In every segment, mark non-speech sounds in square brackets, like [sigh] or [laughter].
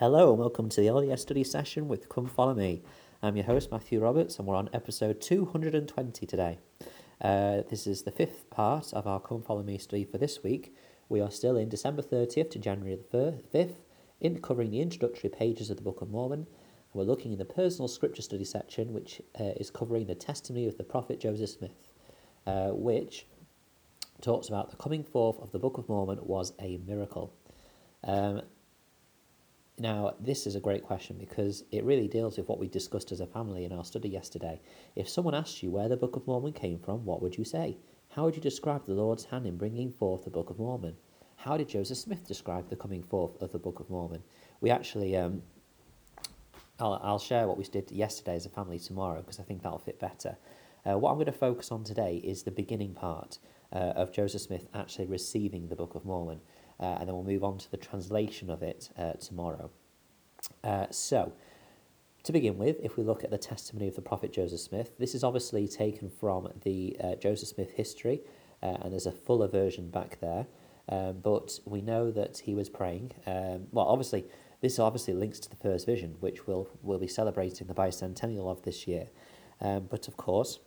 Hello and welcome to the LDS study session with Come Follow Me. I'm your host Matthew Roberts and we're on episode 220 today. Uh, this is the fifth part of our Come Follow Me study for this week. We are still in December 30th to January the 5th, in covering the introductory pages of the Book of Mormon. We're looking in the personal scripture study section, which uh, is covering the testimony of the prophet Joseph Smith, uh, which talks about the coming forth of the Book of Mormon was a miracle. Um, now, this is a great question because it really deals with what we discussed as a family in our study yesterday. If someone asked you where the Book of Mormon came from, what would you say? How would you describe the Lord's hand in bringing forth the Book of Mormon? How did Joseph Smith describe the coming forth of the Book of Mormon? We actually, um, I'll, I'll share what we did yesterday as a family tomorrow because I think that'll fit better. Uh, what I'm going to focus on today is the beginning part uh, of Joseph Smith actually receiving the Book of Mormon uh, and then we'll move on to the translation of it uh, tomorrow. Uh, so, to begin with, if we look at the testimony of the prophet Joseph Smith, this is obviously taken from the uh, Joseph Smith history, uh, and there's a fuller version back there. Um, but we know that he was praying. Um, well, obviously, this obviously links to the first vision, which we'll, we'll be celebrating the bicentennial of this year. Um, but of course,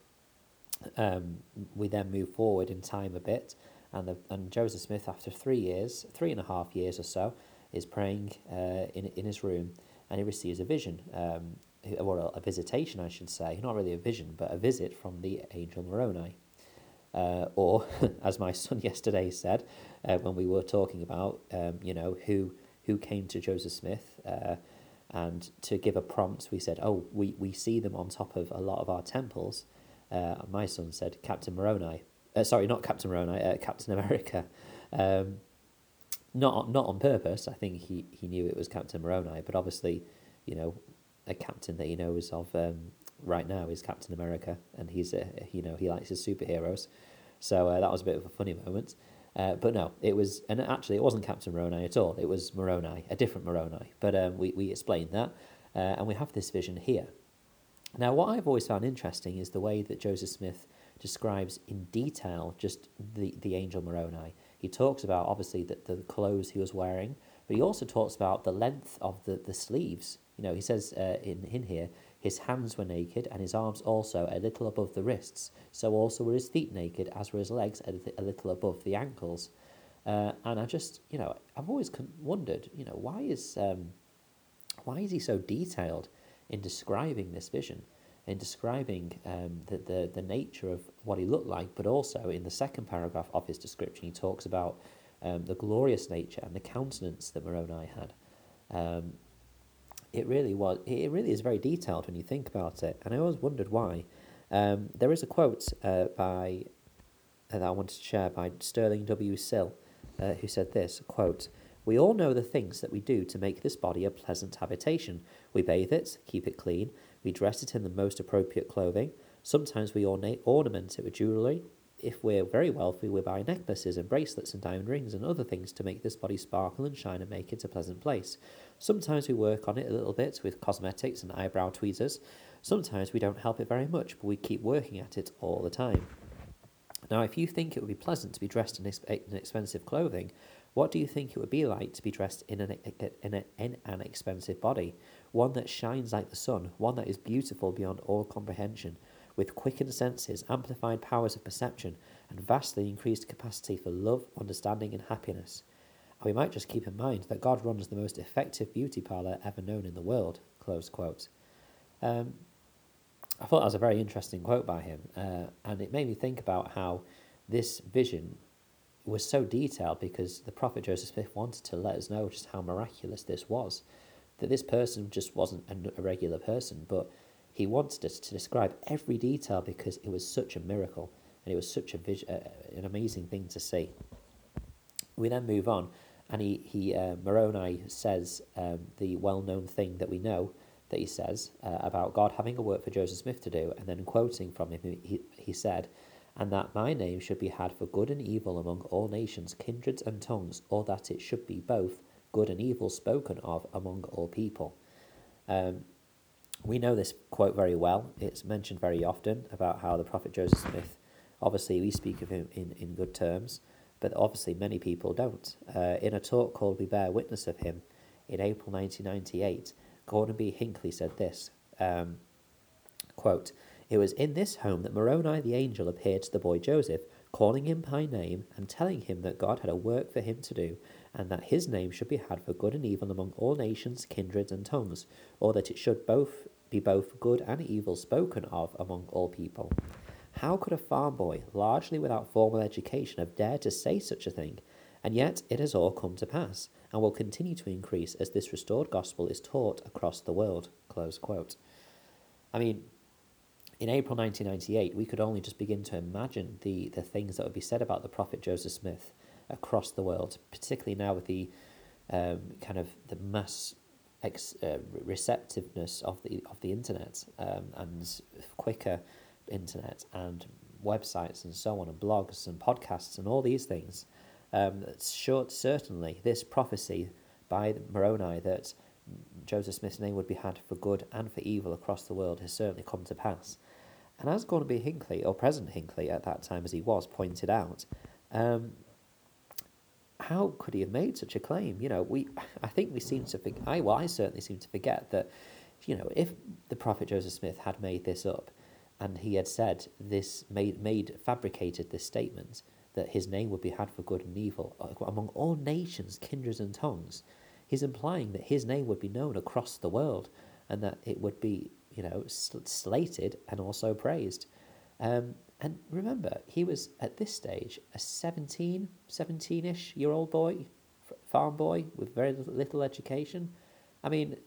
um, we then move forward in time a bit, and, the, and Joseph Smith, after three years, three and a half years or so, is praying uh, in, in his room and he receives a vision, um, or a, visitation, I should say. Not really a vision, but a visit from the angel Moroni. Uh, or, [laughs] as my son yesterday said, uh, when we were talking about, um, you know, who who came to Joseph Smith, uh, and to give a prompt, we said, oh, we, we see them on top of a lot of our temples. Uh, my son said, Captain Moroni. Uh, sorry, not Captain Moroni, uh, Captain America. Um, not not on purpose. I think he, he knew it was Captain Moroni, but obviously, you know, a captain that he knows of um, right now is Captain America, and he's a you know he likes his superheroes, so uh, that was a bit of a funny moment. Uh, but no, it was, and actually, it wasn't Captain Moroni at all. It was Moroni, a different Moroni. But um, we we explained that, uh, and we have this vision here. Now, what I've always found interesting is the way that Joseph Smith describes in detail just the, the angel Moroni. He talks about obviously the, the clothes he was wearing, but he also talks about the length of the, the sleeves. You know, he says uh, in, in here, his hands were naked and his arms also a little above the wrists. So also were his feet naked, as were his legs a, a little above the ankles. Uh, and I just, you know, I've always wondered, you know, why is um, why is he so detailed in describing this vision? in describing um, the, the, the nature of what he looked like, but also in the second paragraph of his description, he talks about um, the glorious nature and the countenance that Moroni had. Um, it really was. It really is very detailed when you think about it, and I always wondered why. Um, there is a quote uh, by uh, that I wanted to share by Sterling W. Sill, uh, who said this quote. We all know the things that we do to make this body a pleasant habitation. We bathe it, keep it clean, we dress it in the most appropriate clothing. Sometimes we ornate, ornament it with jewellery. If we're very wealthy, we buy necklaces and bracelets and diamond rings and other things to make this body sparkle and shine and make it a pleasant place. Sometimes we work on it a little bit with cosmetics and eyebrow tweezers. Sometimes we don't help it very much, but we keep working at it all the time. Now, if you think it would be pleasant to be dressed in, in expensive clothing, what do you think it would be like to be dressed in an, in, a, in an expensive body? One that shines like the sun, one that is beautiful beyond all comprehension, with quickened senses, amplified powers of perception, and vastly increased capacity for love, understanding, and happiness. And we might just keep in mind that God runs the most effective beauty parlour ever known in the world. Close quote. Um, I thought that was a very interesting quote by him, uh, and it made me think about how this vision was so detailed because the prophet Joseph Smith wanted to let us know just how miraculous this was. That this person just wasn't a regular person, but he wanted us to describe every detail because it was such a miracle and it was such a vis- uh, an amazing thing to see. We then move on, and he, he uh, Moroni says um, the well known thing that we know that he says uh, about God having a work for Joseph Smith to do, and then quoting from him, he, he said, and that my name should be had for good and evil among all nations, kindreds, and tongues, or that it should be both good and evil spoken of among all people. Um, we know this quote very well. It's mentioned very often about how the prophet Joseph Smith, obviously, we speak of him in, in good terms, but obviously, many people don't. Uh, in a talk called We Bear Witness of Him, in April 1998, Gordon B. Hinckley said this um, quote, It was in this home that Moroni the angel appeared to the boy Joseph, calling him by name and telling him that God had a work for him to do, and that his name should be had for good and evil among all nations, kindreds, and tongues, or that it should both be both good and evil spoken of among all people. How could a farm boy, largely without formal education, have dared to say such a thing? And yet it has all come to pass, and will continue to increase as this restored gospel is taught across the world. I mean, in April 1998, we could only just begin to imagine the, the things that would be said about the prophet Joseph Smith across the world, particularly now with the um, kind of the mass ex, uh, receptiveness of the of the internet um, and quicker internet and websites and so on and blogs and podcasts and all these things. Um, sure, certainly, this prophecy by Moroni that Joseph Smith's name would be had for good and for evil across the world has certainly come to pass. And as Gordon B. Hinckley, or President Hinckley at that time as he was, pointed out, um, how could he have made such a claim? You know, we, I think we seem to, forget, I, well, I certainly seem to forget that, you know, if the prophet Joseph Smith had made this up, and he had said this, made, made fabricated this statement, that his name would be had for good and evil uh, among all nations, kindreds, and tongues. He's implying that his name would be known across the world and that it would be, you know, slated and also praised. Um, and remember, he was at this stage a 17, 17 ish year old boy, farm boy with very little education. I mean,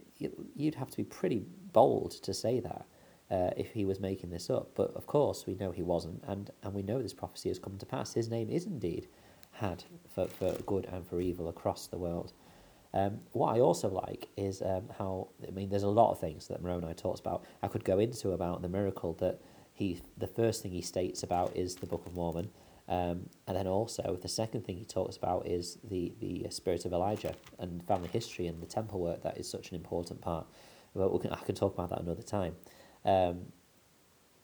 you'd have to be pretty bold to say that uh, if he was making this up. But of course, we know he wasn't, and, and we know this prophecy has come to pass. His name is indeed had for, for good and for evil across the world. Um, what I also like is um, how, I mean, there's a lot of things that Moroni talks about. I could go into about the miracle that he, the first thing he states about is the Book of Mormon. Um, and then also the second thing he talks about is the, the spirit of Elijah and family history and the temple work that is such an important part. But we can, I can talk about that another time. Um,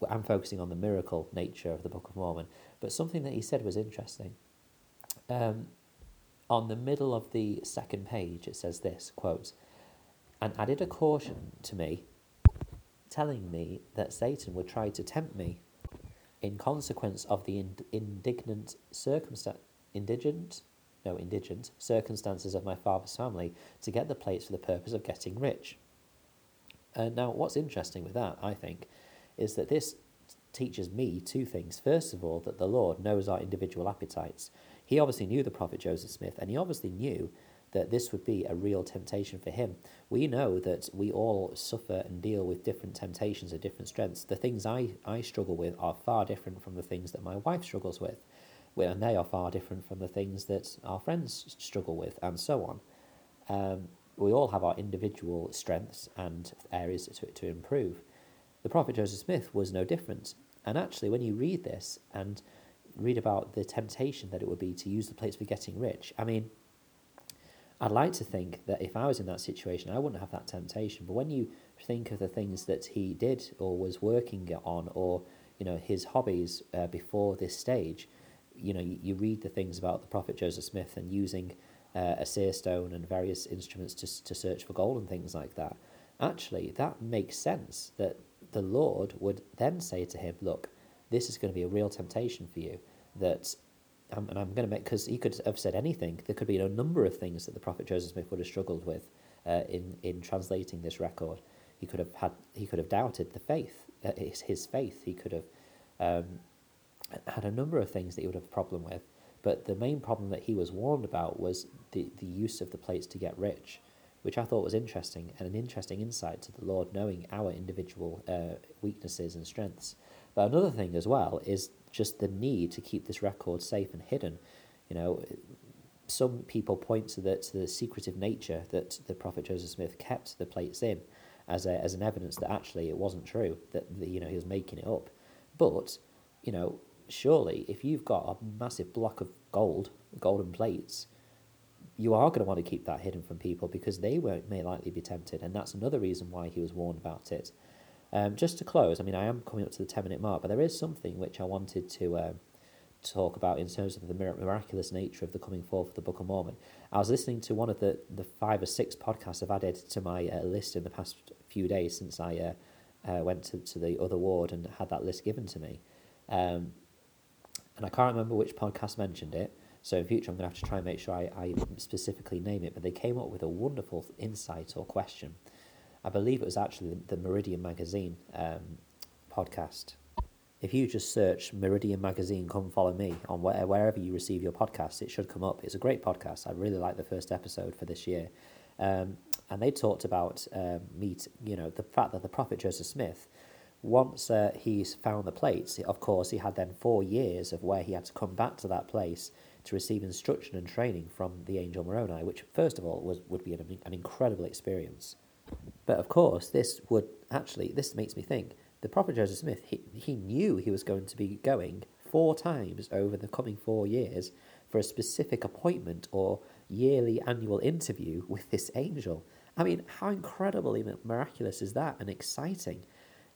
I'm focusing on the miracle nature of the Book of Mormon, but something that he said was interesting. Um, on the middle of the second page, it says this quote, and added a caution to me, telling me that Satan would try to tempt me in consequence of the ind- indignant circumstance, indigent, no, indigent circumstances of my father's family to get the plates for the purpose of getting rich. Uh, now, what's interesting with that, I think, is that this teaches me two things. First of all, that the Lord knows our individual appetites. He obviously knew the prophet Joseph Smith, and he obviously knew that this would be a real temptation for him. We know that we all suffer and deal with different temptations at different strengths. The things I, I struggle with are far different from the things that my wife struggles with, and they are far different from the things that our friends struggle with, and so on. Um, we all have our individual strengths and areas to, to improve. The prophet Joseph Smith was no different. And actually, when you read this and read about the temptation that it would be to use the plates for getting rich, I mean, I'd like to think that if I was in that situation, I wouldn't have that temptation. But when you think of the things that he did or was working on, or you know his hobbies uh, before this stage, you know you, you read the things about the prophet Joseph Smith and using uh, a seer stone and various instruments to, to search for gold and things like that. Actually, that makes sense that the Lord would then say to him, Look, this is going to be a real temptation for you. That, um, and I'm going to make, because he could have said anything, there could be a number of things that the prophet Joseph Smith would have struggled with uh, in, in translating this record. He could have had, he could have doubted the faith, uh, his, his faith. He could have um, had a number of things that he would have a problem with. But the main problem that he was warned about was the, the use of the plates to get rich, which I thought was interesting and an interesting insight to the Lord knowing our individual uh, weaknesses and strengths. But another thing as well is just the need to keep this record safe and hidden. You know, some people point to the, to the secretive nature that the prophet Joseph Smith kept the plates in as, a, as an evidence that actually it wasn't true, that, you know, he was making it up. But, you know, surely if you've got a massive block of gold, golden plates, you are going to want to keep that hidden from people because they may likely be tempted. And that's another reason why he was warned about it. Um, just to close, I mean, I am coming up to the 10 minute mark, but there is something which I wanted to, uh, talk about in terms of the miraculous nature of the coming forth of the Book of Mormon. I was listening to one of the, the five or six podcasts I've added to my uh, list in the past few days since I uh, uh, went to, to the other ward and had that list given to me. Um, and I can't remember which podcast mentioned it. So in future, I'm going to have to try and make sure I, I specifically name it. But they came up with a wonderful insight or question. I believe it was actually the Meridian Magazine um, podcast. If you just search Meridian Magazine, come follow me on where, wherever you receive your podcasts, it should come up. It's a great podcast. I really like the first episode for this year. Um, and they talked about um, meet, you know, the fact that the prophet Joseph Smith, once uh, he's found the plates, of course, he had then four years of where he had to come back to that place to receive instruction and training from the angel Moroni, which, first of all, was would be an, an incredible experience. But of course, this would actually, this makes me think the prophet Joseph Smith, he, he knew he was going to be going four times over the coming four years for a specific appointment or yearly annual interview with this angel. I mean, how incredibly miraculous is that and exciting?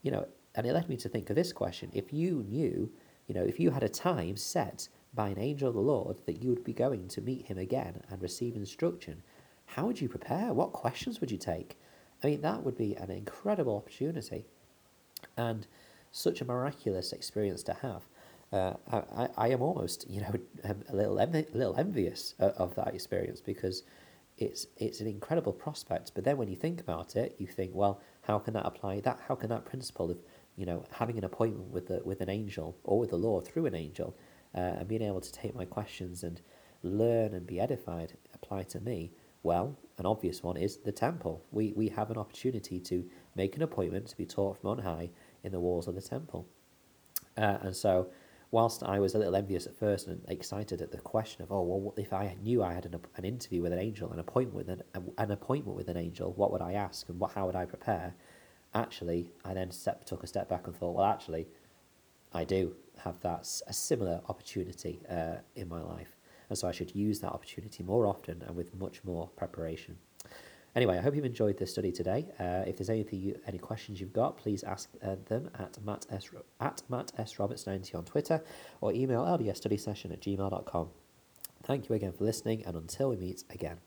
You know, and it led me to think of this question. If you knew, you know, if you had a time set by an angel of the Lord that you would be going to meet him again and receive instruction, how would you prepare? What questions would you take? I mean, that would be an incredible opportunity and such a miraculous experience to have. Uh, I, I am almost, you know, [laughs] a little, a little envious of, of that experience because it's it's an incredible prospect. But then when you think about it, you think, well, how can that apply? That how can that principle of you know having an appointment with the, with an angel or with the Lord through an angel uh, and being able to take my questions and learn and be edified apply to me? Well, an obvious one is the temple. We, we have an opportunity to make an appointment to be taught from on high in the walls of the temple. Uh, and so, whilst I was a little envious at first and excited at the question of, oh, well, what if I knew I had an, an interview with an angel, an appointment with an, an appointment with an angel, what would I ask and what, how would I prepare? Actually, I then step, took a step back and thought, well, actually, I do have that a similar opportunity uh, in my life and so I should use that opportunity more often and with much more preparation. Anyway, I hope you've enjoyed this study today. Uh, if there's anything you, any questions you've got, please ask uh, them at Matt S, at Matt S Roberts 90 on Twitter or email ldsstudysession at gmail.com. Thank you again for listening, and until we meet again.